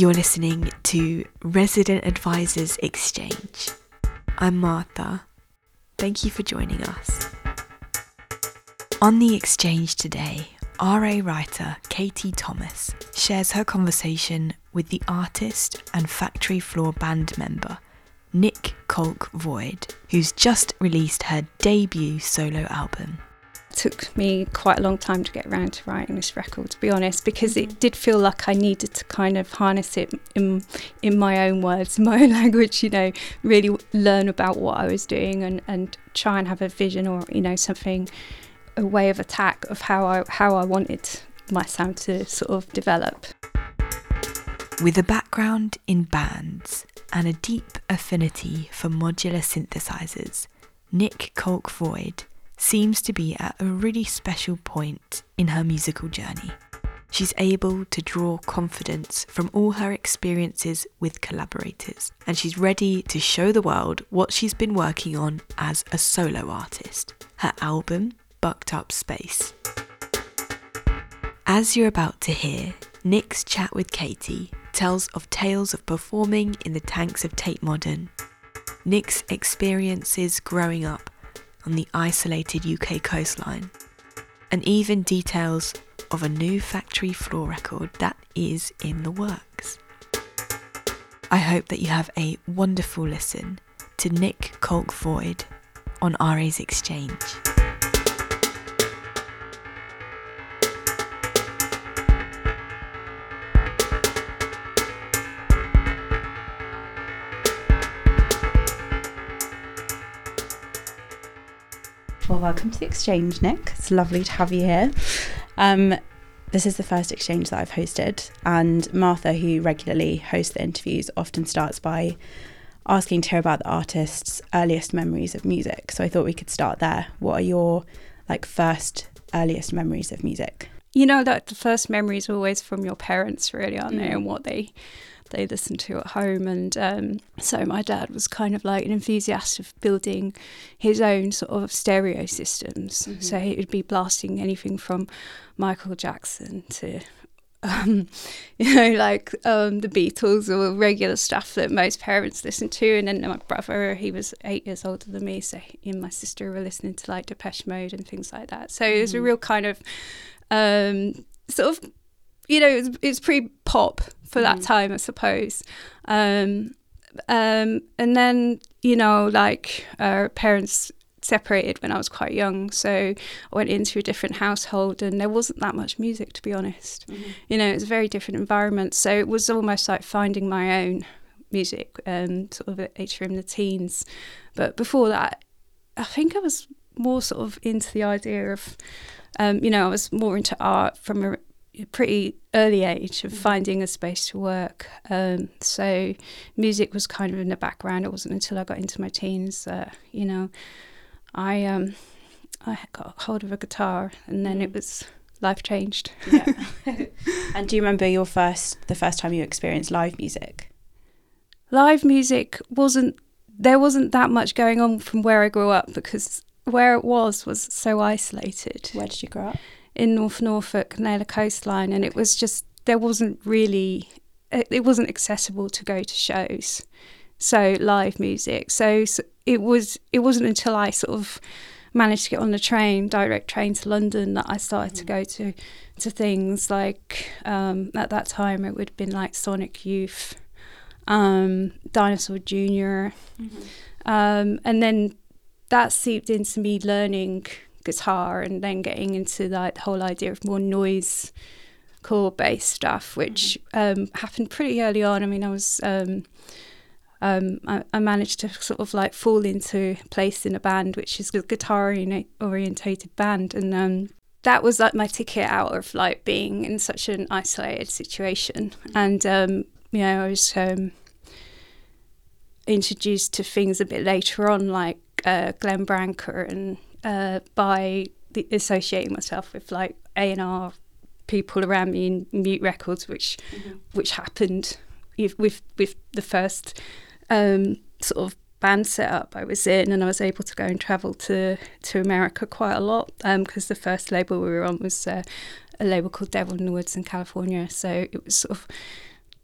You're listening to Resident Advisor's Exchange. I'm Martha. Thank you for joining us. On the exchange today, RA writer Katie Thomas shares her conversation with the artist and Factory Floor band member Nik Colk Void, who's just released her debut solo album. Took me quite a long time to get around to writing this record, to be honest, because it mm. did feel like I needed to kind of harness it in in my own words, in my own language, you know, really learn about what I was doing and, and try and have a vision or, you know, something a way of attack of how I how I wanted my sound to sort of develop. With a background in bands and a deep affinity for modular synthesizers, Nik Colk Void seems to be at a really special point in her musical journey. She's able to draw confidence from all her experiences with collaborators, and she's ready to show the world what she's been working on as a solo artist. Her album, Bucked Up Space. As you're about to hear, Nik's chat with Katie tells of tales of performing in the tanks of Tate Modern, Nik's experiences growing up on the isolated UK coastline, and even details of a new factory floor record that is in the works. I hope that you have a wonderful listen to Nik Colk Void on RA's Exchange. Welcome to the exchange, Nik. It's lovely to have you here. Um, this is the first exchange that I've hosted, and Martha, who regularly hosts the interviews, often starts by asking to hear about the artist's earliest memories of music. So I thought we could start there. What are your like first earliest memories of music? You know that the first memories are always from your parents, really, aren't they, and what they they listened to at home. And um, so my dad was kind of like an enthusiast of building his own sort of stereo systems. Mm-hmm. So he would be blasting anything from Michael Jackson to. Um, you know, like um, the Beatles or regular stuff that most parents listen to. And then my brother, he was eight years older than me, so he and my sister were listening to like Depeche Mode and things like that. So it was a Mhm. real kind of um, sort of, you know, it was, it was pre pop for that Mhm. time, I suppose. Um, um, and then, you know, like our parents separated when I was quite young, so I went into a different household, and there wasn't that much music, to be honest. You know, it was a very different environment, so it was almost like finding my own music, um, sort of at age from the teens. But before that, I think I was more sort of into the idea of, um, you know, I was more into art from a pretty early age of finding a space to work. Um, so music was kind of in the background. It wasn't until I got into my teens that, you know, I um, I got hold of a guitar and then it was life changed. Yeah. and do you remember your first, the first time you experienced live music? live music wasn't there wasn't that much going on from where I grew up because where it was was so isolated Where did you grow up? In North Norfolk near the coastline and it was just there wasn't really it, wasn't accessible to go to shows so live music. So, so it was it wasn't until I sort of managed to get on the train direct train to London that I started to go to to things like um, at that time it would have been like Sonic Youth um, Dinosaur Jr. Um, and then that seeped into me learning guitar and then getting into like the whole idea of more noise chord based stuff, which um, happened pretty early on. I mean, I was um, um, I, I managed to sort of like fall into place in a band, which is a guitar orientated band, and um, that was like my ticket out of like being in such an isolated situation. And um, you know, I was um, introduced to things a bit later on, like uh, Glenn Branca, and uh, by the, associating myself with like A and R people around me in Mute Records, which which happened with with, the first um, sort of band setup I was in, and I was able to go and travel to to America quite a lot because the first label we were on was uh, a label called Devil in the Woods in California. So it was sort of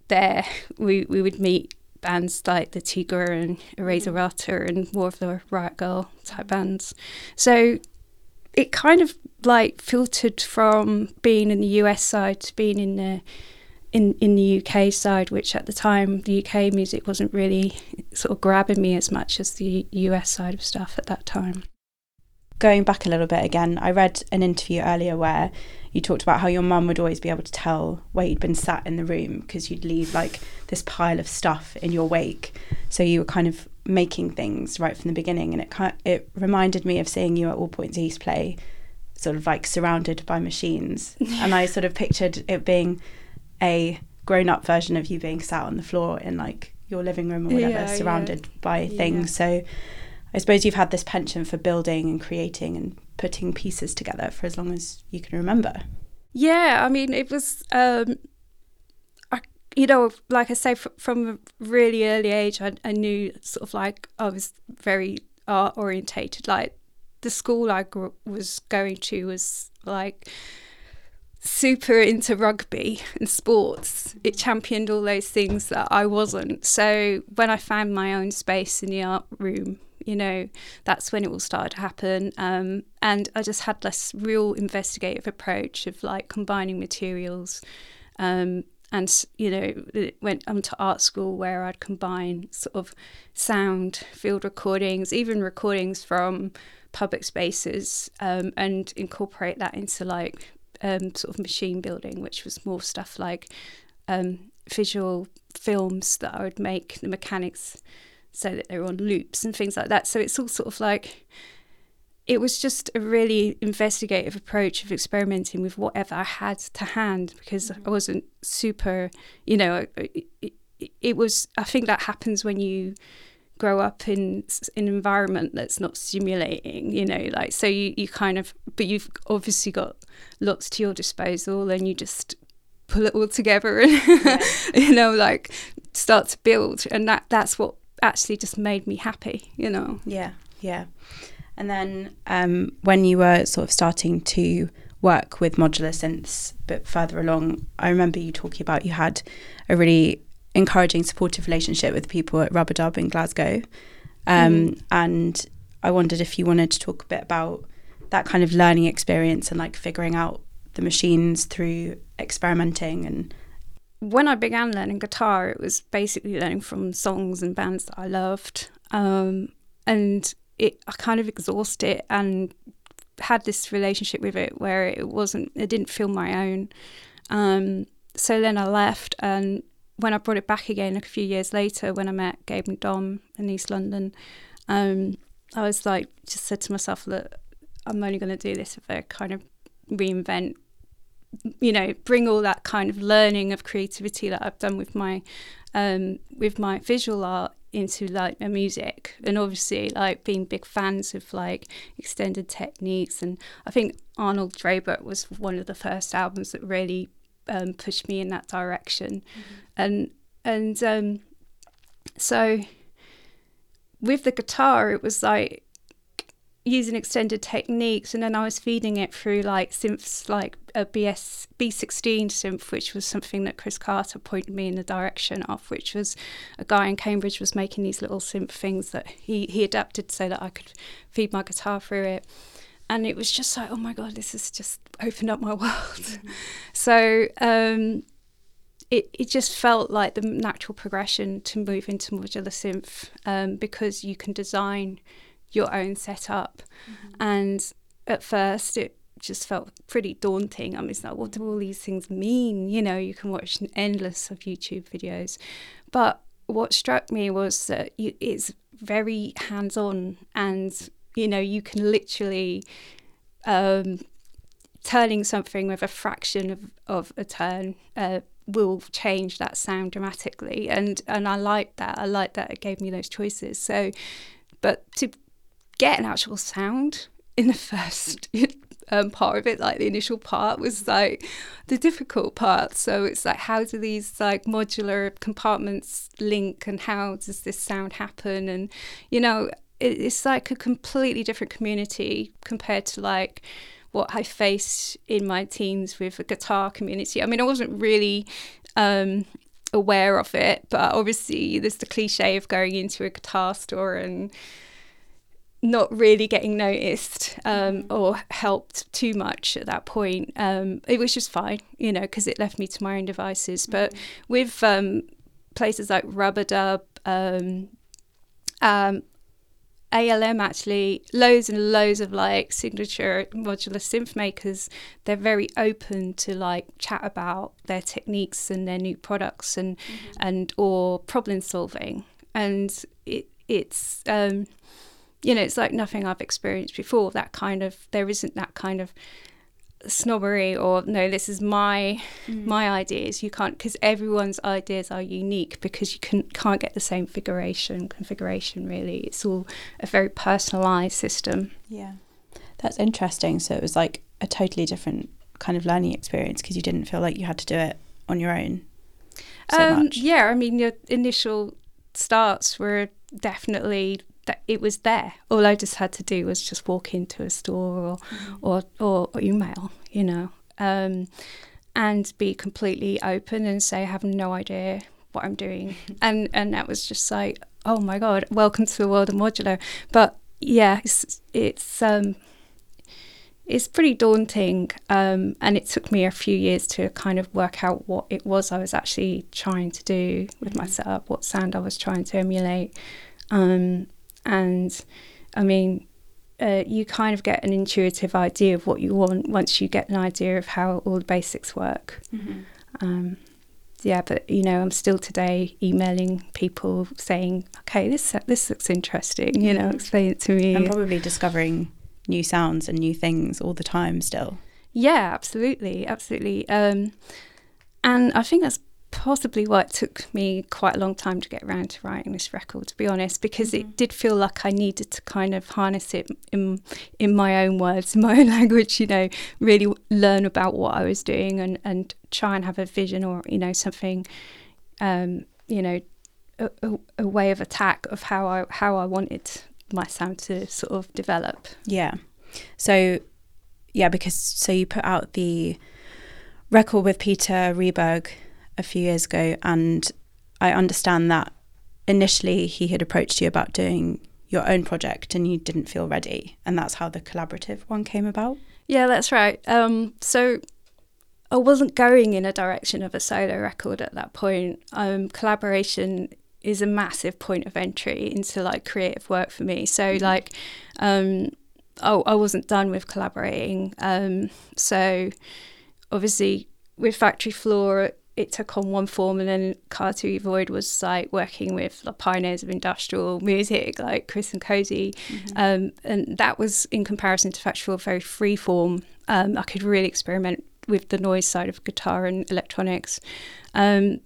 there we we would meet bands like the Tigre and Erase Errata mm-hmm. and more of the Riot Grrrl type bands. So it kind of like filtered from being in the US side to being in the in in the UK side, which at the time the UK music wasn't really sort of grabbing me as much as the US side of stuff at that time. Going back a little bit again, I read an interview earlier where you talked about how your mum would always be able to tell where you'd been sat in the room because you'd leave like this pile of stuff in your wake. So you were kind of making things right from the beginning, and it kind it reminded me of seeing you at All Points East play, sort of like surrounded by machines, and I sort of pictured it being a grown up version of you being sat on the floor in like your living room or whatever, Yeah, surrounded by Yeah. things. So I suppose you've had this penchant for building and creating and putting pieces together for as long as you can remember. Yeah, I mean, it was, um, I, you know, like I say, f- from a really early age, I, I knew sort of like I was very art orientated. Like the school I grew, was going to was like super into rugby and sports. It championed all those things that I wasn't. So when I found my own space in the art room, you know, that's when it all started to happen. Um, and I just had this real investigative approach of like combining materials. Um, and you know, went um, to art school where I'd combine sort of sound, field recordings, even recordings from public spaces, um, and incorporate that into like um, sort of machine building, which was more stuff like um, visual films that I would make, the mechanics so that they're on loops and things like that. So it's all sort of like, it was just a really investigative approach of experimenting with whatever I had to hand because I mm-hmm. wasn't super, you know, it, it, it was, I think that happens when you grow up in s- an environment that's not stimulating you know like so you, you kind of but you've obviously got lots to your disposal and you just pull it all together and you know like start to build. And that that's what actually just made me happy you know Yeah, yeah. And then um, when you were sort of starting to work with modular synths a bit further along, I remember you talking about you had a really encouraging, supportive relationship with people at Rubadub in Glasgow. Um, And I wondered if you wanted to talk a bit about that kind of learning experience and like figuring out the machines through experimenting and when I began learning guitar, it was basically learning from songs and bands that I loved. Um, and it, I kind of exhausted it and had this relationship with it where it wasn't, it didn't feel my own. Um, so then I left, and when I brought it back again a few years later, when I met Gabe and Dom in East London, um, I was like, just said to myself, look, I'm only going to do this if I kind of reinvent you know bring all that kind of learning of creativity that I've done with my um with my visual art into like my music. And obviously like being big fans of like extended techniques. And I think Arnold Dreyblatt was one of the first albums that really um, pushed me in that direction. And and um so with the guitar it was like using extended techniques and then I was feeding it through like synths like a BS B16 synth which was something that Chris Carter pointed me in the direction of which was a guy in Cambridge was making these little synth things that he, he adapted so that I could feed my guitar through it. And it was just like oh my god this has just opened up my world. So um it, it just felt like the natural progression to move into modular synth um, because you can design your own setup. And at first, it just felt pretty daunting. I mean, it's like, what do all these things mean? You know, you can watch endless of YouTube videos. But what struck me was that you, it's very hands on, and you know, you can literally. Um, turning something with a fraction of, of a turn uh, will change that sound dramatically and and I like that I like that it gave me those choices so but to get an actual sound in the first um, part of it like the initial part was like the difficult part so it's like how do these like modular compartments link and how does this sound happen and you know it, it's like a completely different community compared to like what I faced in my teens with a guitar community. I mean, I wasn't really um, aware of it. But obviously, there's the cliche of going into a guitar store and not really getting noticed um, or helped too much at that point. Um, it was just fine, you know, because it left me to my own devices. But with um, places like Rubadub, um, um, ALM actually, loads and loads of like signature modular synth makers, they're very open to like chat about their techniques and their new products and and or problem solving. And it it's um, you know, it's like nothing I've experienced before. That kind of there isn't that kind of snobbery or no this is my my ideas you can't because everyone's ideas are unique because you can can't get the same figuration configuration really it's all a very personalized system Yeah. That's interesting. So it was like a totally different kind of learning experience because you didn't feel like you had to do it on your own so um, much. yeah i mean your initial starts were definitely that it was there. All i just had to do was just walk into a store or or, or, or email you know um, and be completely open and say i have no idea what i'm doing. And and that was just like oh my god welcome to the world of modular but yeah it's it's um it's pretty daunting um, and it took me a few years to kind of work out what it was i was actually trying to do with my setup what sound i was trying to emulate um, and i mean uh, you kind of get an intuitive idea of what you want once you get an idea of how all the basics work um, yeah, but you know, I'm still today emailing people saying, "Okay, this this looks interesting." You know, explain it to me. And probably discovering new sounds and new things all the time still. Yeah, absolutely, absolutely. Um, and I think that's possibly why it took me quite a long time to get around to writing this record, to be honest, because it did feel like I needed to kind of harness it in in my own words, in my own language. You know, really learn about what I was doing and and try and have a vision or you know something, um, you know, a, a, a way of attack of how I how I wanted my sound to sort of develop. Yeah. So, yeah, because so you put out the record with Peter Rehberg a few years ago, and I understand that initially he had approached you about doing your own project and you didn't feel ready, and that's how the collaborative one came about. Yeah, that's right. Um, so I wasn't going in a direction of a solo record at that point. Um, collaboration is a massive point of entry into like creative work for me. So like, um, oh, I wasn't done with collaborating. Um, so obviously with Factory Floor, it took on one form, and then Cartu Void was like working with the pioneers of industrial music, like Chris and Cosey, um, and that was in comparison to Factual very free form. Um, I could really experiment with the noise side of guitar and electronics. Um,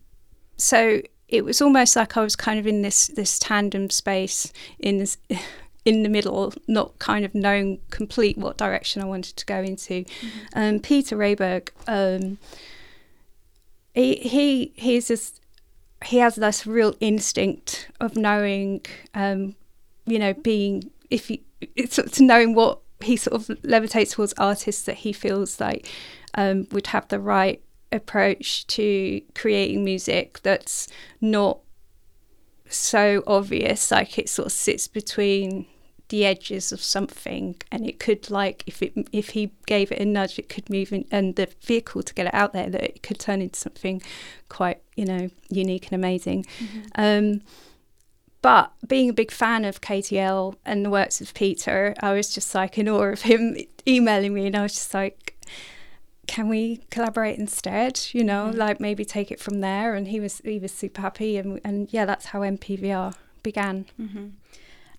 so it was almost like I was kind of in this this tandem space in this in the middle, not kind of knowing complete what direction I wanted to go into. Um, Peter Rehberg, um, he he he's just he has this real instinct of knowing, um, you know, being if he it's knowing what he sort of levitates towards artists that he feels like um, would have the right approach to creating music that's not so obvious. Like it sort of sits between the edges of something and it could like if it if he gave it a nudge it could move in, and the vehicle to get it out there that it could turn into something quite you know unique and amazing mm-hmm. um but being a big fan of KTL and the works of Peter, I was just like in awe of him emailing me, and I was just like, "Can we collaborate instead?" You know, mm-hmm. like maybe take it from there. And he was he was super happy, and and yeah, that's how NPVR began. Mm-hmm.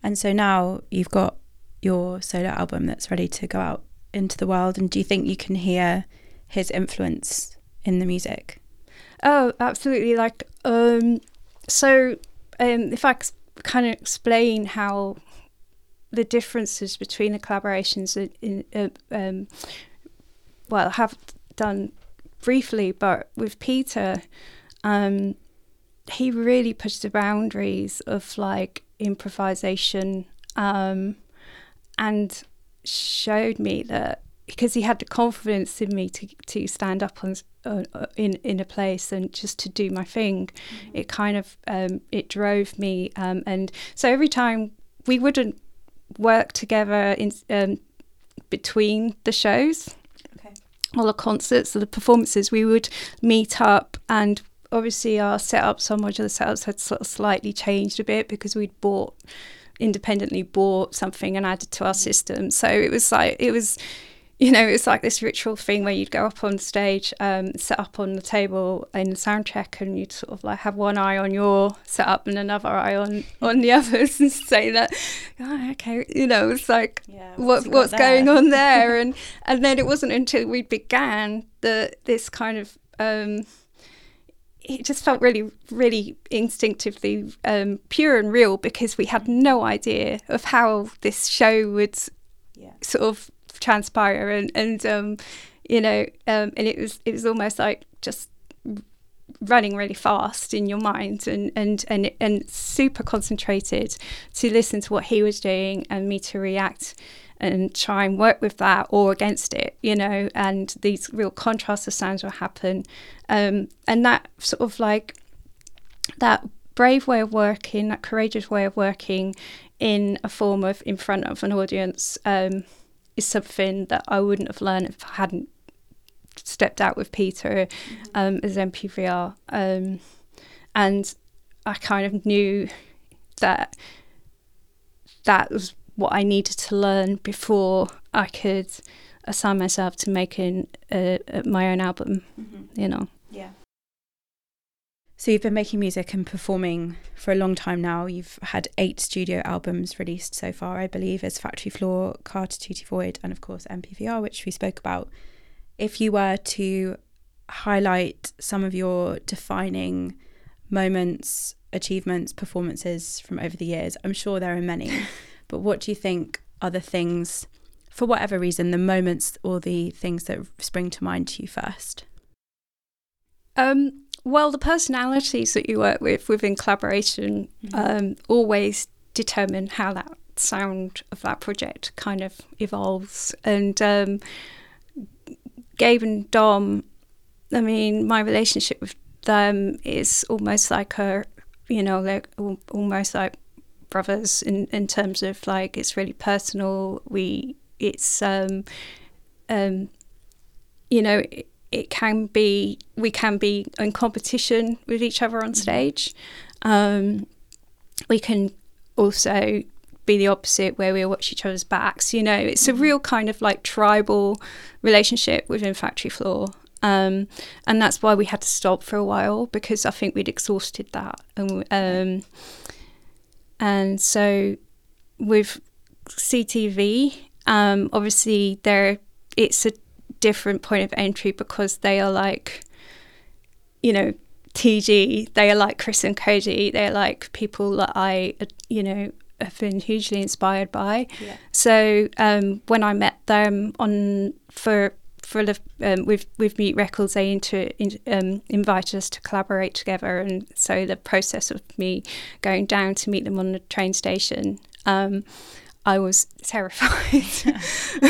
And so now you've got your solo album that's ready to go out into the world. And do you think you can hear his influence in the music? Oh, absolutely. Like, um, so um, if I kind of explain how the differences between the collaborations in, in uh, um, well, I have done briefly, but with Peter, um, he really pushed the boundaries of like improvisation um, and showed me that because he had the confidence in me to to stand up on uh, in in a place and just to do my thing. Mm-hmm. It kind of um, it drove me, um, and so every time we wouldn't work together in um, between the shows. Okay. All the concerts, or the performances, we would meet up and obviously our setups, our modular setups had sort of slightly changed a bit because we'd bought independently bought something and added to our system. So it was like it was you know, it's like this ritual thing where you'd go up on stage, um, set up on the table in the sound check, and you'd sort of like have one eye on your setup and another eye on on the others, and say that, oh, okay, you know, it's like yeah, what's, what, what's going on there, and and then it wasn't until we began that this kind of um, it just felt really, really instinctively um, pure and real because we had no idea of how this show would yeah. sort of transpire and and um, you know um, and it was it was almost like just running really fast in your mind and and and and super concentrated to listen to what he was doing and me to react and try and work with that or against it you know and these real contrasts of sounds will happen um, and that sort of like that brave way of working that courageous way of working in a form of in front of an audience um, is something that I wouldn't have learned if I hadn't stepped out with Peter mm-hmm. um, as NPVR. Um, and I kind of knew that that was what I needed to learn before I could assign myself to making a, a, my own album, mm-hmm. you know. Yeah. So you've been making music and performing for a long time now. You've had eight studio albums released so far, I believe, as Factory Floor, Carter Tutti Void, and of course NPVR, which we spoke about. If you were to highlight some of your defining moments, achievements, performances from over the years, I'm sure there are many, but what do you think are the things, for whatever reason, the moments or the things that spring to mind to you first? Um, well, the personalities that you work with within collaboration mm-hmm. um, always determine how that sound of that project kind of evolves. And um, Gabe and Dom, I mean, my relationship with them is almost like a, you know, like almost like brothers in, in terms of like it's really personal. We, it's, um, um, you know, it can be we can be in competition with each other on mm-hmm. stage. Um, we can also be the opposite where we watch each other's backs. You know, it's a mm-hmm. real kind of like tribal relationship within Factory Floor. Um, and that's why we had to stop for a while because I think we'd exhausted that. And, um, and so with CTV, um, obviously there it's a different point of entry because they are like, you know, TG, they are like Chris and Cosey, they're like people that I, you know, have been hugely inspired by. Yeah. So um, when I met them on for for of um, with with Mute Records, they inter, in, um, invited us to collaborate together, and so the process of me going down to meet them on the train station. Um, I was terrified.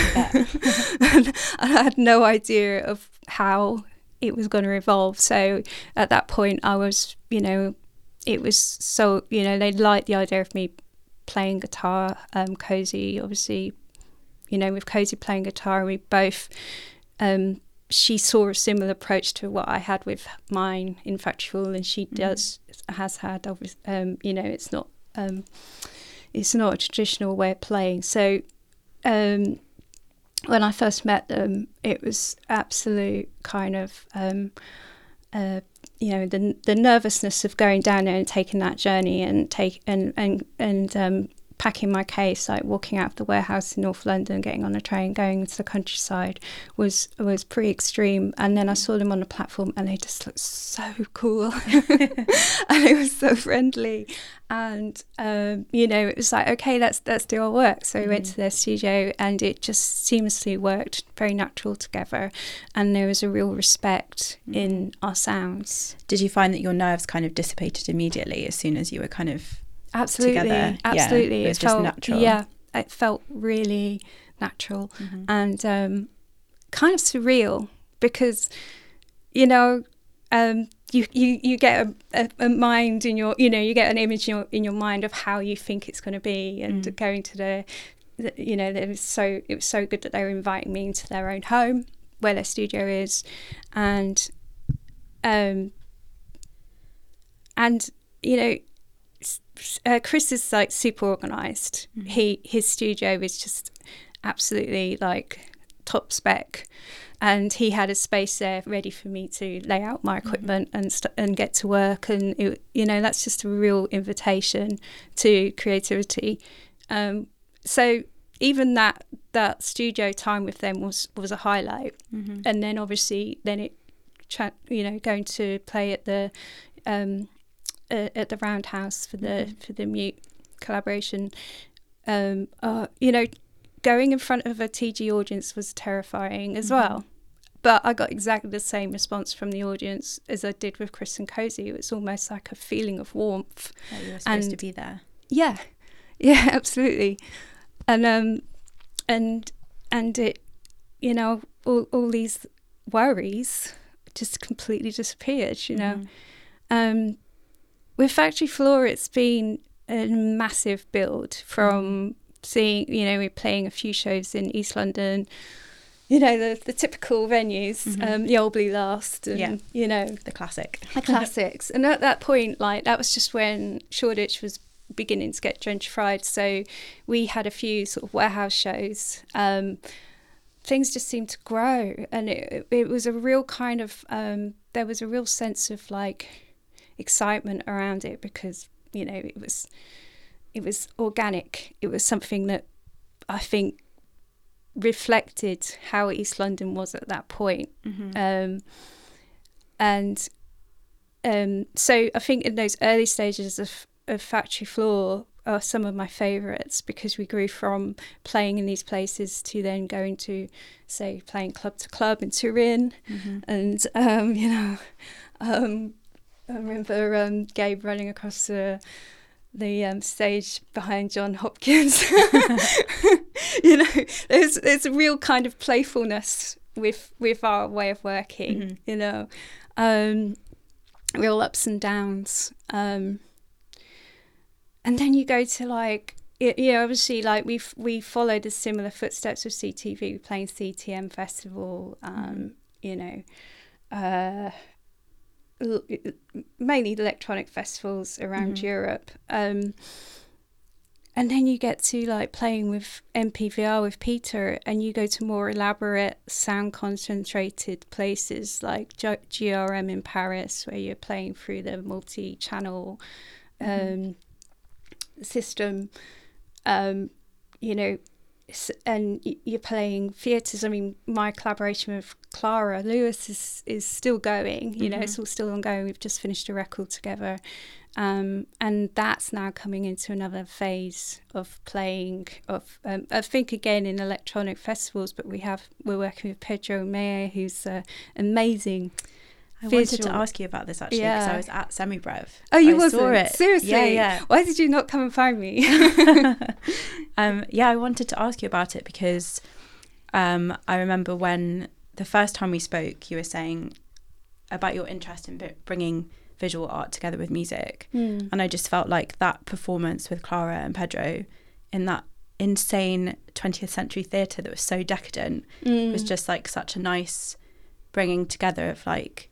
and I had no idea of how it was going to evolve. So at that point, I was, you know, it was so, you know, they liked the idea of me playing guitar. Um, Cosey, obviously, you know, with Cosey playing guitar, we both, um, she saw a similar approach to what I had with mine in Factual, and she mm-hmm. does, has had, um, you know, it's not, um, it's not a traditional way of playing. So um, when I first met them, it was absolute kind of um, uh, you know the the nervousness of going down there and taking that journey and take and and and um, packing my case, like walking out of the warehouse in North London, getting on a train, going to the countryside, was was pretty extreme. And then I saw them on the platform, and they just looked so cool, and it was so friendly. And um, you know, it was like, okay, let's let's do our work. So we went to mm. their studio, and it just seamlessly worked, very natural together, and there was a real respect mm. in our sounds. Did you find that your nerves kind of dissipated immediately as soon as you were kind of absolutely, together. Absolutely, yeah, it, it felt, natural. Yeah, it felt really natural, mm-hmm. and um, kind of surreal because you know um, you, you you get a, a, a, mind in your you know you get an image in your, in your mind of how you think it's going to be and mm. going to the, the, you know it was so it was so good that they were inviting me into their own home where their studio is and um and you know uh, Chris is like super organized. Mm-hmm. He his studio is just absolutely like top spec, and he had a space there ready for me to lay out my mm-hmm. equipment mm-hmm. and st- and get to work. And it, you know that's just a real invitation to creativity. Um, so even that that studio time with them was was a highlight. Mm-hmm. And then obviously then it, tra- you know, going to play at the um, uh, at the Roundhouse for the mm-hmm. for the mute collaboration. Um, uh, you know, going in front of a TG audience was terrifying as mm-hmm. well. But I got exactly the same response from the audience as I did with Chris and Cosey. It was almost like a feeling of warmth. That you were supposed and, to be there. Yeah, yeah, absolutely. And um, and and it, you know, all all these worries just completely disappeared. You know, mm-hmm. um, with Factory Floor, it's been a massive build from seeing, you know, we're playing a few shows in East London, you know, the, the typical venues, mm-hmm. um, the Old Blue Last, and, yeah. you know, the classic. The classics. and at that point, like, that was just when Shoreditch was beginning to get gentrified. So we had a few sort of warehouse shows. Um, things just seemed to grow, and it, it was a real kind of, um, there was a real sense of like, excitement around it because you know it was it was organic. It was something that I think reflected how East London was at that point. Mm-hmm. Um, and um, so I think in those early stages of, of Factory Floor are some of my favourites because we grew from playing in these places to then going to, say, playing club to club in Turin, mm-hmm. and um, you know, um, I remember um, Gabe running across the the um, stage behind Jon Hopkins. you know, there's there's a real kind of playfulness with with our way of working. Mm-hmm. You know, um, real ups and downs. Um, and then you go to like you know, obviously, like we we followed the similar footsteps of CTV, playing CTM Festival. Um, mm-hmm. You know, uh, mainly electronic festivals around mm-hmm. Europe. Um, and then you get to like playing with NPVR with Peter, and you go to more elaborate sound concentrated places like G- GRM in Paris, where you're playing through the multi channel mm-hmm. um, system. Um, you know, and you're playing theatres. I mean, my collaboration with Klara Lewis is is still going. You mm-hmm. know, it's all still ongoing. We've just finished a record together, um, and that's now coming into another phase of playing. Of um, I think again in electronic festivals, but we have we're working with Pedro Maia, who's uh, amazing I visual. wanted to ask you about this actually because yeah. I was at Semibreve. Oh, you I saw it seriously? Yeah, yeah. Why did you not come and find me? um, yeah, I wanted to ask you about it because um, I remember when the first time we spoke, you were saying about your interest in bringing visual art together with music, mm. and I just felt like that performance with Klara and Pedro in that insane 20th century theatre that was so decadent mm. was just like such a nice bringing together of like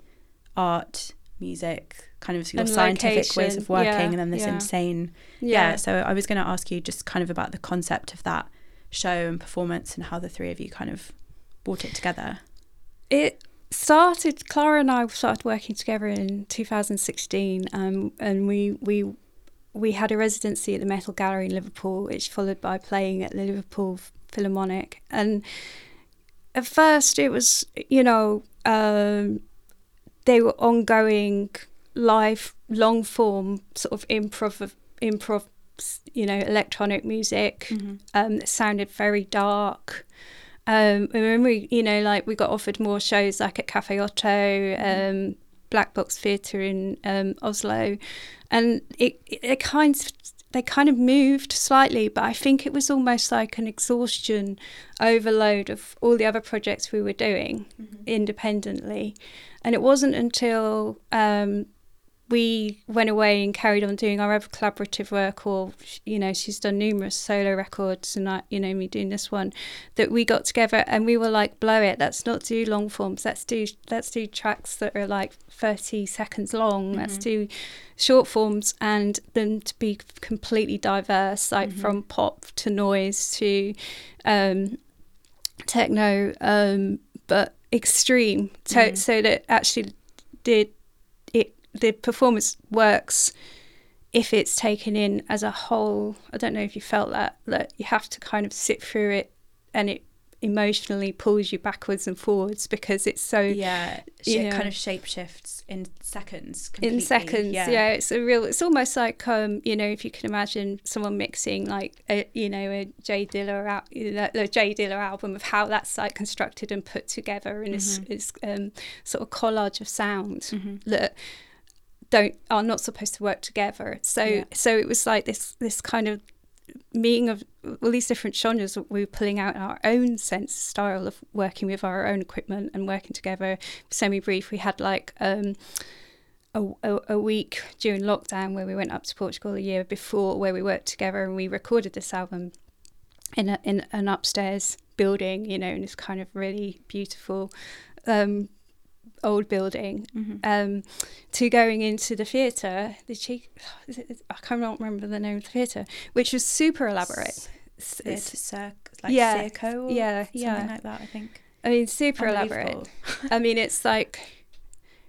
art, music, kind of your and scientific location. ways of working, yeah, and then this yeah. insane. Yeah. yeah. So I was going to ask you just kind of about the concept of that show and performance and how the three of you kind of brought it together. It started. Klara and I started working together in 2016, um, and we we we had a residency at the Metal Gallery in Liverpool, which followed by playing at the Liverpool Philharmonic. And at first, it was you know. Um, they were ongoing live long form sort of improv improv you know electronic music mm-hmm. um, that sounded very dark um, and we you know like we got offered more shows like at cafe oto mm-hmm. um, black box theatre in um, oslo and it, it kind of they kind of moved slightly, but I think it was almost like an exhaustion overload of all the other projects we were doing Mm-hmm. independently. And it wasn't until um, we went away and carried on doing our other collaborative work, or you know, she's done numerous solo records, and I, you know, me doing this one, that we got together and we were like, blow it. Let's not do long forms. Let's do let's do tracks that are like thirty seconds long. Let's do short forms, and them to be completely diverse, like from pop to noise to um, techno, um, but extreme. So Mhm. so that actually did the performance works if it's taken in as a whole. I don't know if you felt that that you have to kind of sit through it and it emotionally pulls you backwards and forwards because it's so yeah, Yeah. it kind of shape shifts in seconds. in seconds yeah. it's a real it's almost like um you know if you can imagine someone mixing like a you know a J Dilla out a J Dilla album of how that's like constructed and put together and it's, Mhm. it's um sort of collage of sound Mhm. that don't are not supposed to work together. So Yeah. so it was like this this kind of meeting of all these different genres we were pulling out our own sense style of working with our own equipment and working together. Semibreve we had like um a, a, a week during lockdown where we went up to Portugal a year before where we worked together and we recorded this album in a, in an upstairs building you know in this kind of really beautiful. Um old building Mhm. um, to going into the theatre, the cheek, I can't remember the name of the theatre, which was super elaborate. It's, it's, circ, like yeah, Circo or yeah, something yeah. like that. I think. I mean, super elaborate. I mean, it's like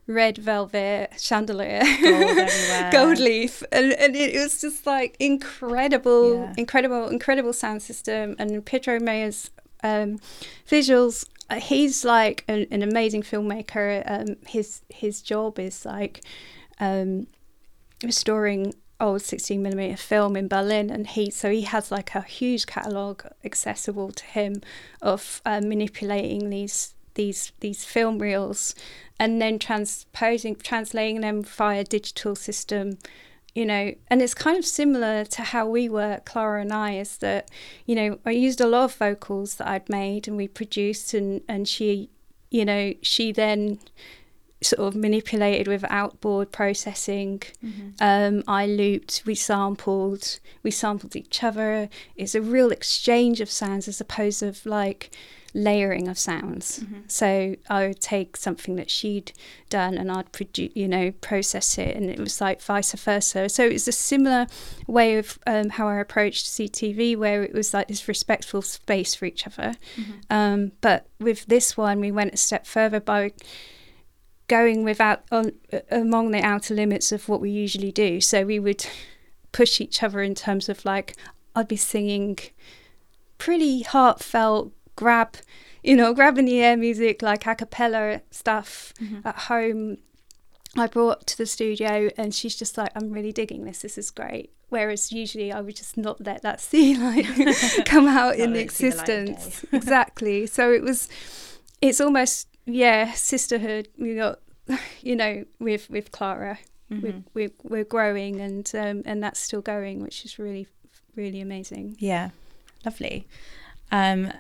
red velvet chandelier, Gold gold leaf, and, and it was just like incredible, Yeah. incredible, incredible sound system. And Pedro Maia's um, visuals. Uh, He's like an, an amazing filmmaker. Um, his his job is like um, restoring old 16 millimeter film in Berlin, and he so he has like a huge catalog accessible to him of uh, manipulating these these these film reels and then transposing translating them via digital system you know and it's kind of similar to how we work klara and i is that you know i used a lot of vocals that i'd made and we produced and and she you know she then sort of manipulated with outboard processing Mhm. um, I looped, we sampled, we sampled each other. It's a real exchange of sounds as opposed of like layering of sounds. Mhm. So I would take something that she'd done and I'd produce, you know, process it, and it was like vice versa. So it was a similar way of um, how I approached CTV, where it was like this respectful space for each other. Mhm. Um, but with this one, we went a step further by going without on uh, among the outer limits of what we usually do. So we would push each other in terms of like I'd be singing pretty heartfelt grab, you know, grab in the air music like a cappella stuff Mhm. at home. I brought to the studio, and she's just like, "I'm really digging this. This is great." Whereas usually I would just not let that sea like come out in let it see the light of existence. exactly. So it was, it's almost yeah, sisterhood. We got, you know, with with Klara, we're, Mhm. we're we're growing, and um, and that's still going, which is really really amazing. Yeah, lovely. Um,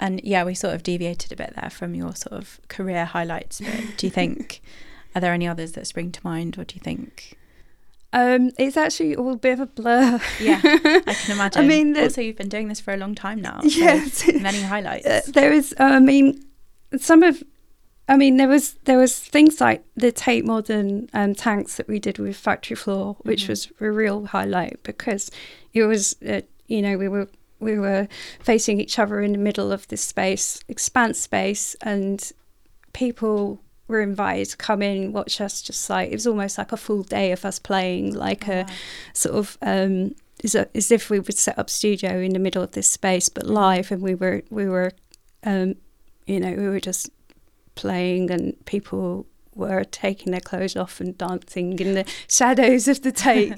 and yeah, we sort of deviated a bit there from your sort of career highlights. But do you think are there any others that spring to mind, or do you think? Um, it's actually all a bit of a blur. Yeah, I can imagine. I mean, the- also you've been doing this for a long time now. Yes. many highlights. Uh, there is uh, i mean some of i mean there was there was things like the tate modern um, tanks that we did with factory floor which Mhm. was a real highlight because it was uh, you know we were we were facing each other in the middle of this space expanse space and people were invited to come in watch us just like it was almost like a full day of us playing like Oh, a wow. sort of um, as, as if we would set up studio in the middle of this space, but live, and we were we were, um, you know, we were just playing, and people were taking their clothes off and dancing in the shadows of the Tate.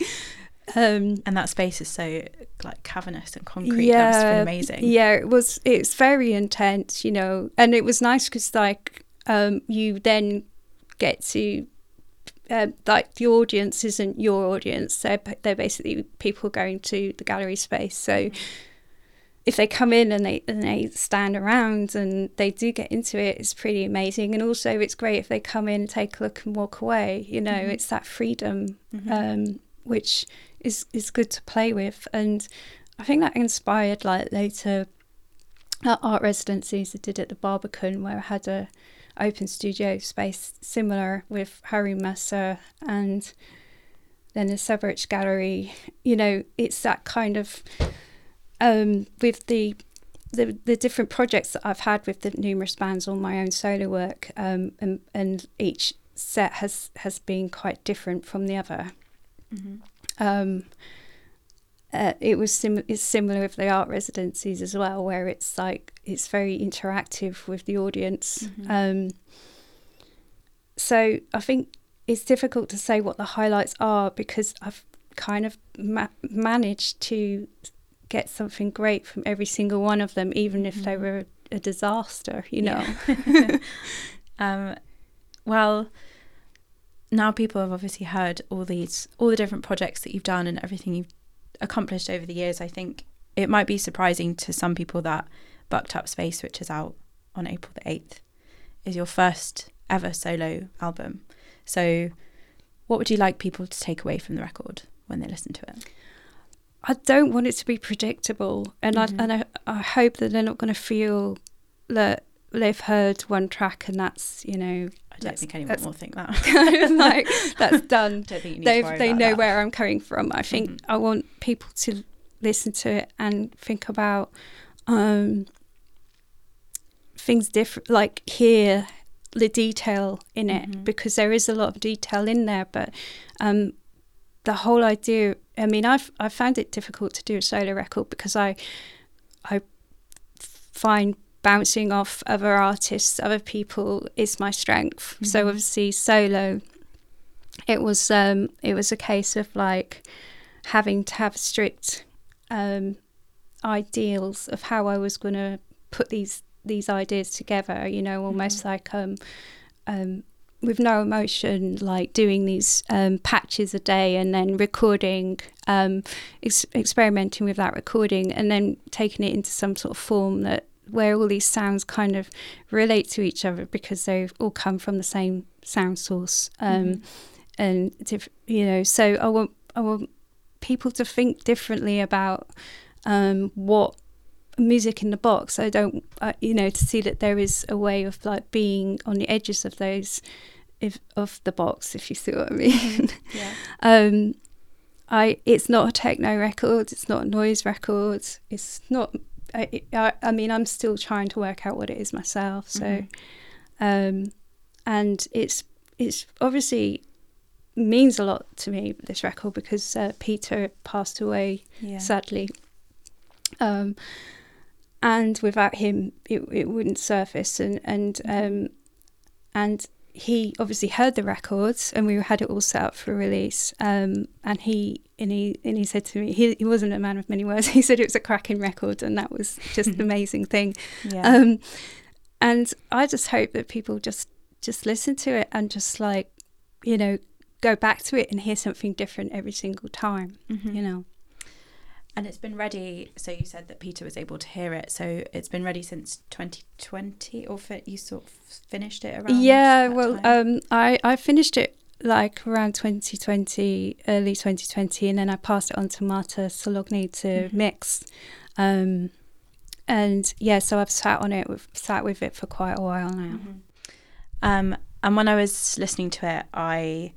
um, and that space is so like cavernous and concrete. that must have been amazing. yeah, it was. It's very intense, you know, and it was nice because like um, you then get to uh, like the audience isn't your audience. They're they're basically people going to the gallery space. So if they come in and they and they stand around and they do get into it, it's pretty amazing. And also, it's great if they come in, take a look, and walk away. You know, Mhm. it's that freedom Mhm. um, which is is good to play with. And I think that inspired like later art residencies I did at the Barbican, where I had a open studio space similar with Harry Mercer and then the Severich Gallery. You know, it's that kind of um, with the, the the different projects that I've had with the numerous bands on my own solo work, um, and and each set has has been quite different from the other. Mhm. Um, uh, it was sim- it's similar with the art residencies as well, where it's like it's very interactive with the audience. Mhm. Um, so I think it's difficult to say what the highlights are because I've kind of ma- managed to get something great from every single one of them, even if they Mhm. were a disaster. You know. Yeah. um, well, now people have obviously heard all these, all the different projects that you've done and everything you've accomplished over the years. I think it might be surprising to some people that Bucked Up Space, which is out on April the 8th, is your first ever solo album. So, what would you like people to take away from the record when they listen to it? I don't want it to be predictable, and Mhm. I and I, I hope that they're not going to feel that they've heard one track and that's you know I don't think anyone will think that. like that's done. don't think you need They they know that. where I'm coming from. I think Mhm. I want people to listen to it and think about um, things different, like hear the detail in it Mhm. because there is a lot of detail in there, but um, the whole idea. I mean, I've I found it difficult to do a solo record because I I find bouncing off other artists, other people is my strength. So Mhm. obviously solo it was um it was a case of like having to have strict um ideals of how I was going to put these these ideas together, you know, almost like um um with no emotion, like doing these um, patches a day and then recording, um, ex- experimenting with that recording, and then taking it into some sort of form that where all these sounds kind of relate to each other because they all come from the same sound source. Um, Mhm. and diff- you know so i want i want people to think differently about um what music in the box i don't uh, you know to see that there is a way of like being on the edges of those if of the box if you see what i mean Yeah. um i it's not a techno record it's not a noise record it's not I, I, I mean i'm still trying to work out what it is myself so Mhm. um, and it's it's obviously means a lot to me this record because uh, Peter passed away Yeah. sadly, um, and without him it, it wouldn't surface and and um, and he obviously heard the records and we had it all set up for release um, and he and he and he said to me he, he wasn't a man of many words he said it was a cracking record and that was just an amazing thing yeah. um, and I just hope that people just just listen to it and just like, you know, go back to it and hear something different every single time. Mhm. You know. And it's been ready. So you said that Peter was able to hear it. So it's been ready since 2020, or fi- you sort of finished it around. yeah. Well, um, I I finished it like around 2020, early 2020, and then I passed it on to Marta Salogni to Mhm. mix. Um, and yeah, so I've sat on it, with, sat with it for quite a while now. Mhm. Um, and when I was listening to it, I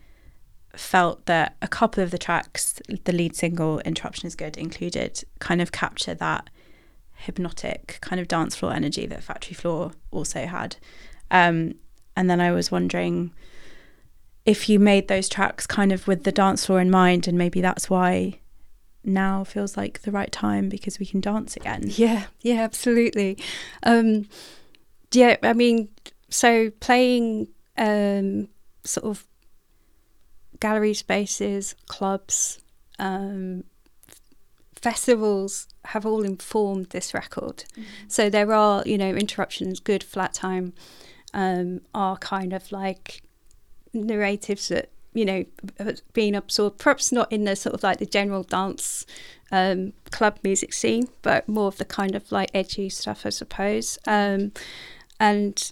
felt that a couple of the tracks, the lead single "Interruption Is Good" included, kind of capture that hypnotic kind of dance floor energy that Factory Floor also had. Um, and then I was wondering if you made those tracks kind of with the dance floor in mind, and maybe that's why now feels like the right time because we can dance again. Yeah, yeah, absolutely. Um, yeah, I mean, so playing um, sort of gallery spaces, clubs, um, festivals have all informed this record. So there are, you know, interruptions, good flat time, um, are kind of like narratives that you know, being absorbed, perhaps not in the sort of like the general dance um, club music scene, but more of the kind of like edgy stuff, I suppose. Um, and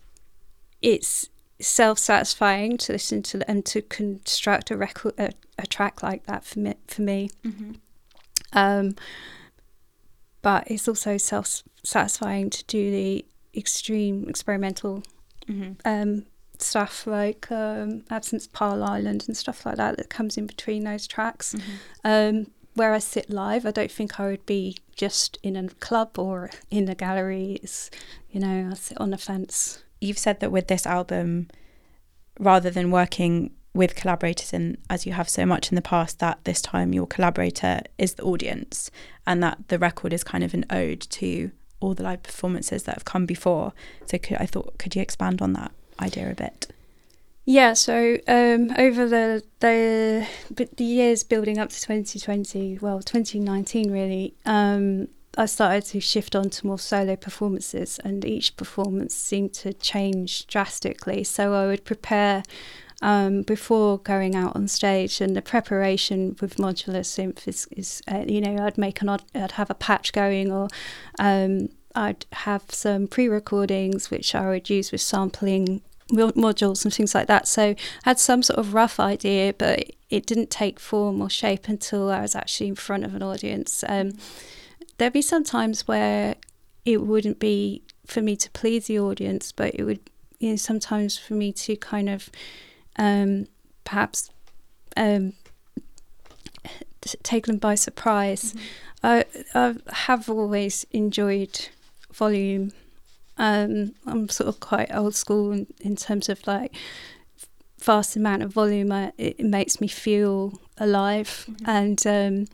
it's self satisfying to listen to and to construct a record, a, a track like that for me. For me. Mm-hmm. Um, but it's also self satisfying to do the extreme experimental Mm-hmm. um, stuff like um, Absence Pile Island and stuff like that that comes in between those tracks. Mm-hmm. Um, where I sit live, I don't think I would be just in a club or in a gallery. It's, you know, I sit on a fence. You've said that with this album, rather than working with collaborators and as you have so much in the past, that this time your collaborator is the audience and that the record is kind of an ode to all the live performances that have come before. So could, I thought, could you expand on that idea a bit? Yeah, so um, over the the the years building up to 2020, well, 2019 really, um, I started to shift on to more solo performances, and each performance seemed to change drastically. So I would prepare um, before going out on stage, and the preparation with modular synth is, is uh, you know, I'd make an odd, I'd have a patch going, or um, I'd have some pre-recordings which I would use with sampling modules and things like that. So I had some sort of rough idea, but it didn't take form or shape until I was actually in front of an audience. Um, there'd be some times where it wouldn't be for me to please the audience, but it would, you know, sometimes for me to kind of um, perhaps um, take them by surprise. I, I have always enjoyed volume. Um, I'm sort of quite old school in, in terms of like vast amount of volume. I, it, it makes me feel alive, and um,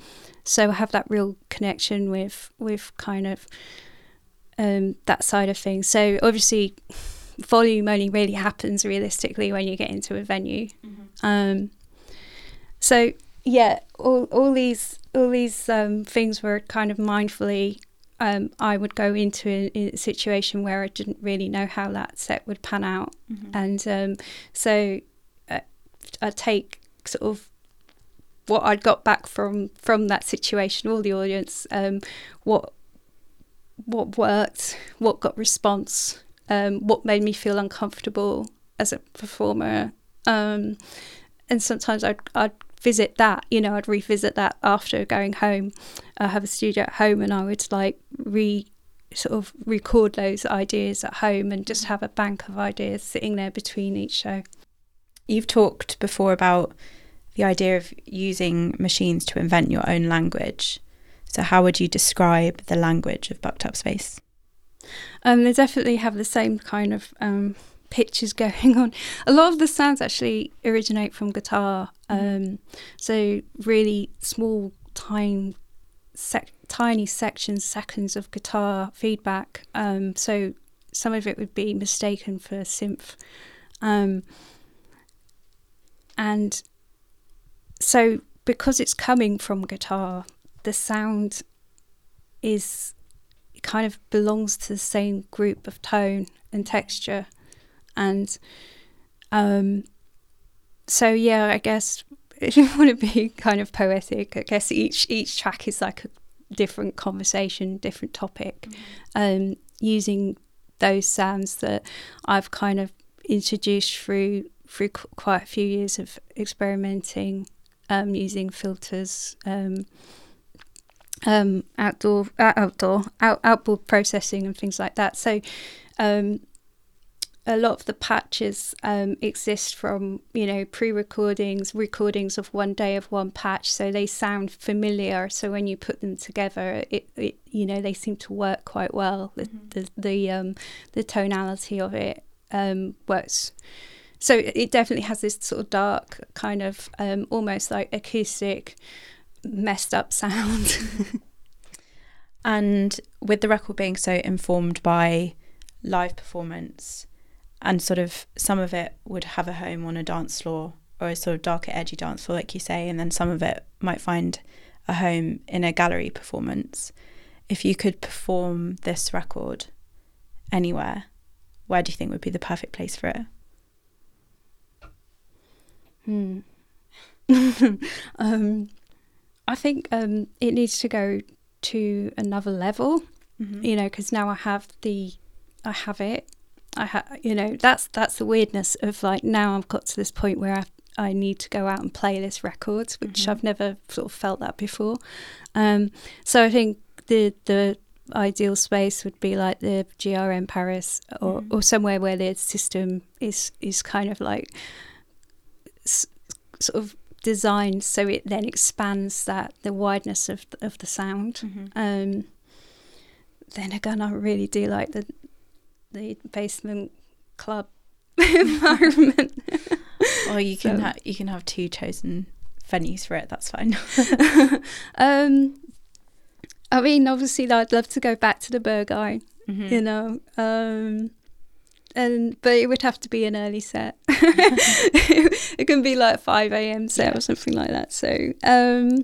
so I have that real connection with with kind of um, that side of things. So obviously, volume only really happens realistically when you get into a venue. Um, so yeah, all all these all these um, things were kind of mindfully. Um, I would go into a, a situation where I didn't really know how that set would pan out, and um, so uh, I take sort of what I'd got back from from that situation, all the audience, um, what what worked, what got response, um, what made me feel uncomfortable as a performer, um, and sometimes I'd I'd visit that, you know, I'd revisit that after going home. I have a studio at home, and I would like re sort of record those ideas at home and just have a bank of ideas sitting there between each show. You've talked before about the idea of using machines to invent your own language. So, how would you describe the language of Bucked Up Space? Um, they definitely have the same kind of um, pitches going on. A lot of the sounds actually originate from guitar. Um, so really small, tiny, sec- tiny sections, seconds of guitar feedback. Um, so some of it would be mistaken for synth. Um, and so because it's coming from guitar, the sound is kind of belongs to the same group of tone and texture. And um so yeah i guess if you want to be kind of poetic. I guess each each track is like a different conversation different topic. Um using those sounds that i've kind of introduced through through qu- quite a few years of experimenting um using filters um um, outdoor, uh, outdoor, out, outboard processing and things like that. So, um, a lot of the patches um, exist from you know pre-recordings, recordings of one day of one patch, so they sound familiar. So when you put them together, it, it you know they seem to work quite well. The the the, um, the tonality of it um, works. So it definitely has this sort of dark kind of um, almost like acoustic messed up sound. And with the record being so informed by live performance, and sort of some of it would have a home on a dance floor or a sort of darker, edgy dance floor, like you say, and then some of it might find a home in a gallery performance. If you could perform this record anywhere, where do you think would be the perfect place for it? Hmm. um, I think um, it needs to go to another level, Mhm. you know, because now I have the, I have it. I you know, that's that's the weirdness of like now I've got to this point where I I need to go out and play this record, which Mhm. I've never sort of felt that before. Um, so I think the the ideal space would be like the GRM Paris or, Mhm. or somewhere where the system is is kind of like sort of designed so it then expands that the wideness of the, of the sound. Mhm. Um, then again, I really do like the the basement club environment. Or you can So- ha- you can have two chosen venues for it. That's fine. um, I mean, obviously, I'd love to go back to the Berghain, Mhm. you know, um, and but it would have to be an early set. it can be like five a.m. set Yeah. or something like that. So, um,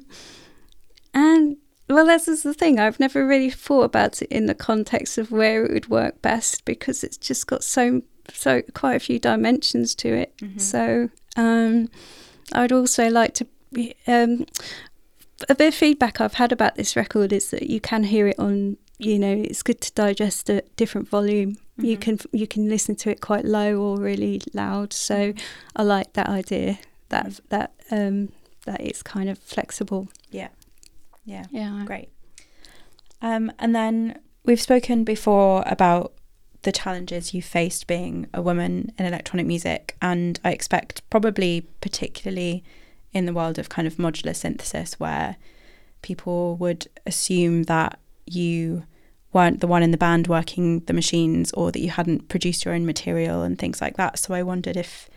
and well, that's just the thing. I've never really thought about it in the context of where it would work best because it's just got so so quite a few dimensions to it. Mhm. So um, I'd also like to. Um, a bit of feedback I've had about this record is that you can hear it on. You know, it's good to digest a different volume. You Mhm. can you can listen to it quite low or really loud. So I like that idea that Mhm. that um, that it's kind of flexible. Yeah. Yeah. Yeah, Great. Um, and then we've spoken before about the challenges you faced being a woman in electronic music, and I expect probably particularly in the world of kind of modular synthesis, where people would assume that you weren't the one in the band working the machines or that you hadn't produced your own material and things like that. So I wondered if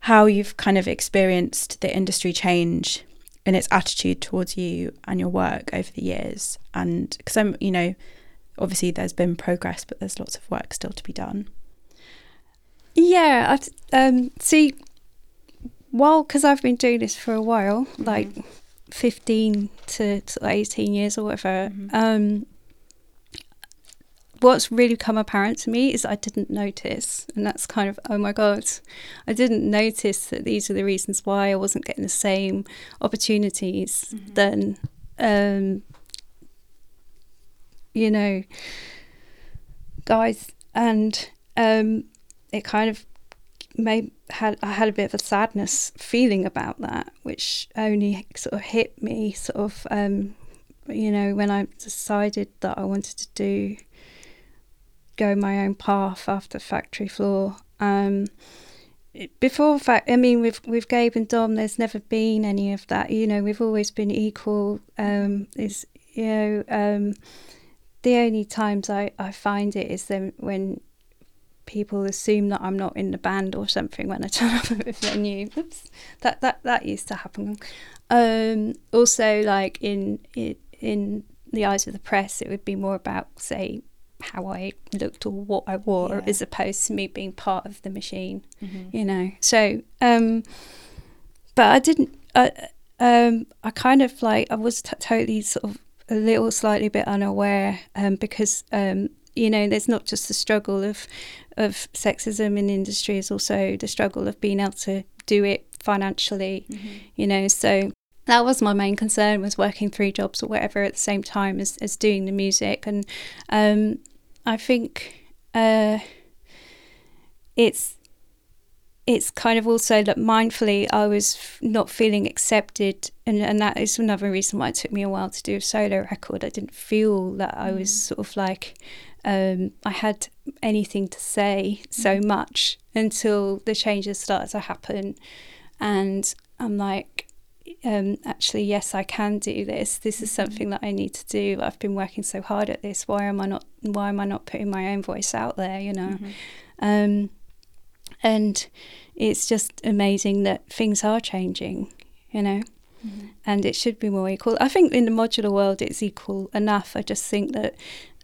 how you've kind of experienced the industry change in its attitude towards you and your work over the years and because i'm you know obviously there's been progress but there's lots of work still to be done yeah. I um, see, while because I've been doing this for a while, like fifteen to, to eighteen years or whatever. Mhm. Um, what's really come apparent to me is I didn't notice, and that's kind of oh my god, I didn't notice that these are the reasons why I wasn't getting the same opportunities Mhm. than, um, you know, guys, and um, it kind of made had I had a bit of a sadness feeling about that, which only sort of hit me sort of um, you know when I decided that I wanted to do go my own path after factory floor. Um, before fact, I mean, with with Gabe and Dom, there's never been any of that. You know, we've always been equal. Um, is you know, um, the only times I I find it is then when people assume that I'm not in the band or something when I turn up at a venue. Oops, that that that used to happen. Um, also, like in in the eyes of the press, it would be more about say how I looked or what I wore, Yeah. as opposed to me being part of the machine. Mhm. You know, so um, but I didn't. I um, I kind of like I was t- totally sort of a little slightly bit unaware um, because um, you know there's not just the struggle of of sexism in industry, it's also the struggle of being able to do it financially. Mhm. You know, so that was my main concern was working three jobs or whatever at the same time as, as doing the music and um, I think uh, it's it's kind of also that mindfully I was f- not feeling accepted and, and that is another reason why it took me a while to do a solo record I didn't feel that I was Mm. sort of like um, I had anything to say so Mhm. much until the changes started to happen and I'm like um, actually yes I can do this this is Mhm. something that I need to do I've been working so hard at this why am I not why am I not putting my own voice out there you know Mhm. um, and it's just amazing that things are changing, you know, Mhm. and it should be more equal. I think in the modular world it's equal enough. I just think that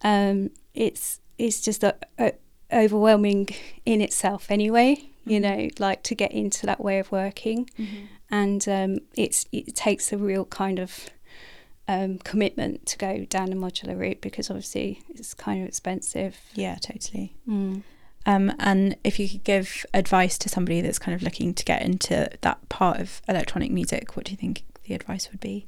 um, it's it's just a, a overwhelming in itself anyway. You Mhm. know, like to get into that way of working, Mhm. and um, it's it takes a real kind of um, commitment to go down the modular route because obviously it's kind of expensive. yeah totally Mm. Um, and if you could give advice to somebody that's kind of looking to get into that part of electronic music, what do you think the advice would be?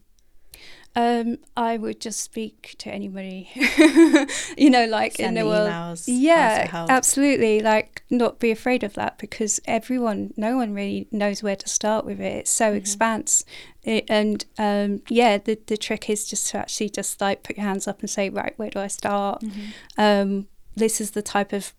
Um, I would just speak to anybody, you know, like Send in the world. emails, yeah, absolutely. Like, not be afraid of that because everyone, no one really knows where to start with it. It's so Mhm. expanse, it, and um, yeah, the the trick is just to actually just like put your hands up and say, right, where do I start? Mm-hmm. um, this is the type of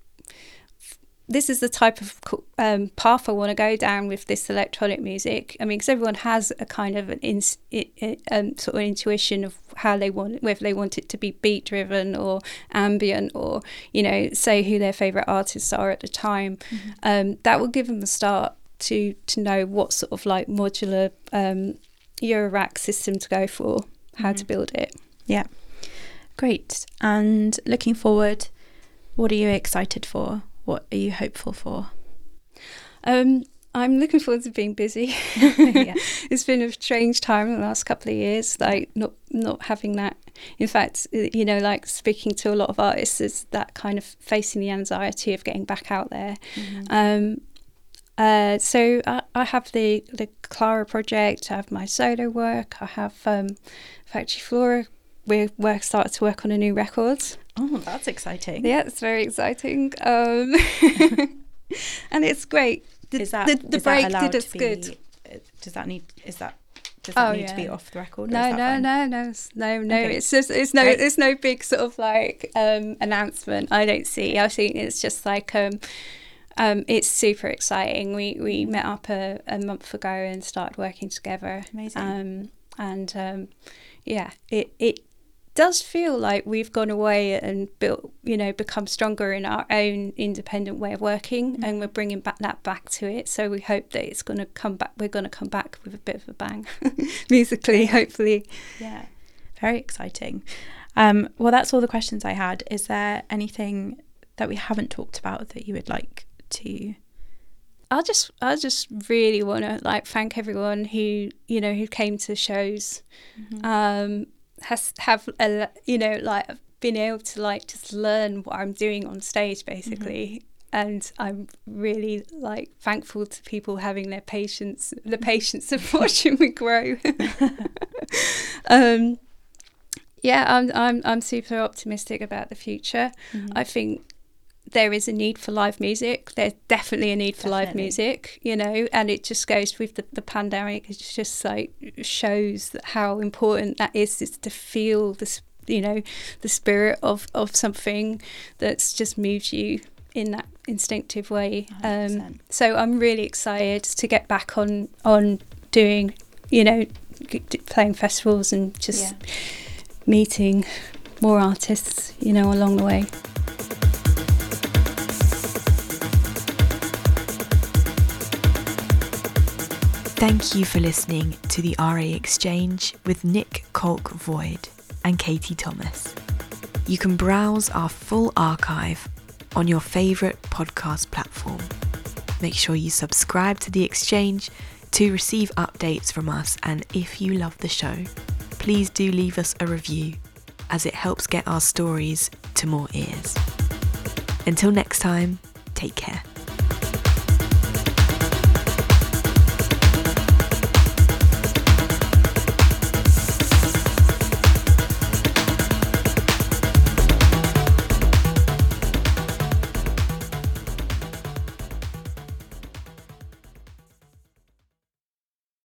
this is the type of um, path I want to go down with this electronic music. I mean, because everyone has a kind of an ins- i i um, sort of intuition of how they want, whether they want it to be beat driven or ambient, or you know, say who their favorite artists are at the time. Um, that will give them a start to to know what sort of like modular um, Eurorack system to go for, how to Mhm. build it. Yeah, great. And looking forward, what are you excited for? What are you hopeful for? Um, I'm looking forward to being busy. Yeah. It's been a strange time in the last couple of years, like not not having that. In fact, you know, like speaking to a lot of artists, is that kind of facing the anxiety of getting back out there. Um, uh, so I, I have the the Klara project. I have my solo work. I have um, Factory Floor. We're work started to work on a new record. Oh, that's exciting. Yeah, it's very exciting. Um, and it's great. The, is that the, the is break allowed did us be, good. uh, Does that need? Is that? Does that Oh, need to be off the record? No, no, fine? no, no, no, no. Okay. It's just it's no it's no big sort of like um, announcement. I don't see. I think it's just like um, um, it's super exciting. We we met up a, a month ago and started working together. Amazing. Um, and um, yeah, it it does feel like we've gone away and built, you know, become stronger in our own independent way of working, and we're bringing back that back to it. So we hope that it's going to come back. We're going to come back with a bit of a bang, musically, hopefully. Yeah, very exciting. Um, well, that's all the questions I had. Is there anything that we haven't talked about that you would like to? I just, I just really want to like thank everyone who, you know, who came to shows, um, has have a, you know, like been able to like just learn what I'm doing on stage, basically. And I'm really like thankful to people having their patience, the patience of watching me grow. um, yeah, I'm, I'm, I'm super optimistic about the future. Mm-hmm. I think there is a need for live music. There's definitely a need for live music, you know, and it just goes with the, the pandemic. It just like shows that how important that is, is to feel this, you know, the spirit of, of something that's just moved you in that instinctive way. Um, so I'm really excited to get back on on doing, you know, playing festivals and just Yeah. meeting more artists, you know, along the way. Thank you for listening to the RA Exchange with Nik Colk Void and Katie Thomas. You can browse our full archive on your favourite podcast platform. Make sure you subscribe to the Exchange to receive updates from us, and if you love the show, please do leave us a review as it helps get our stories to more ears. Until next time, take care.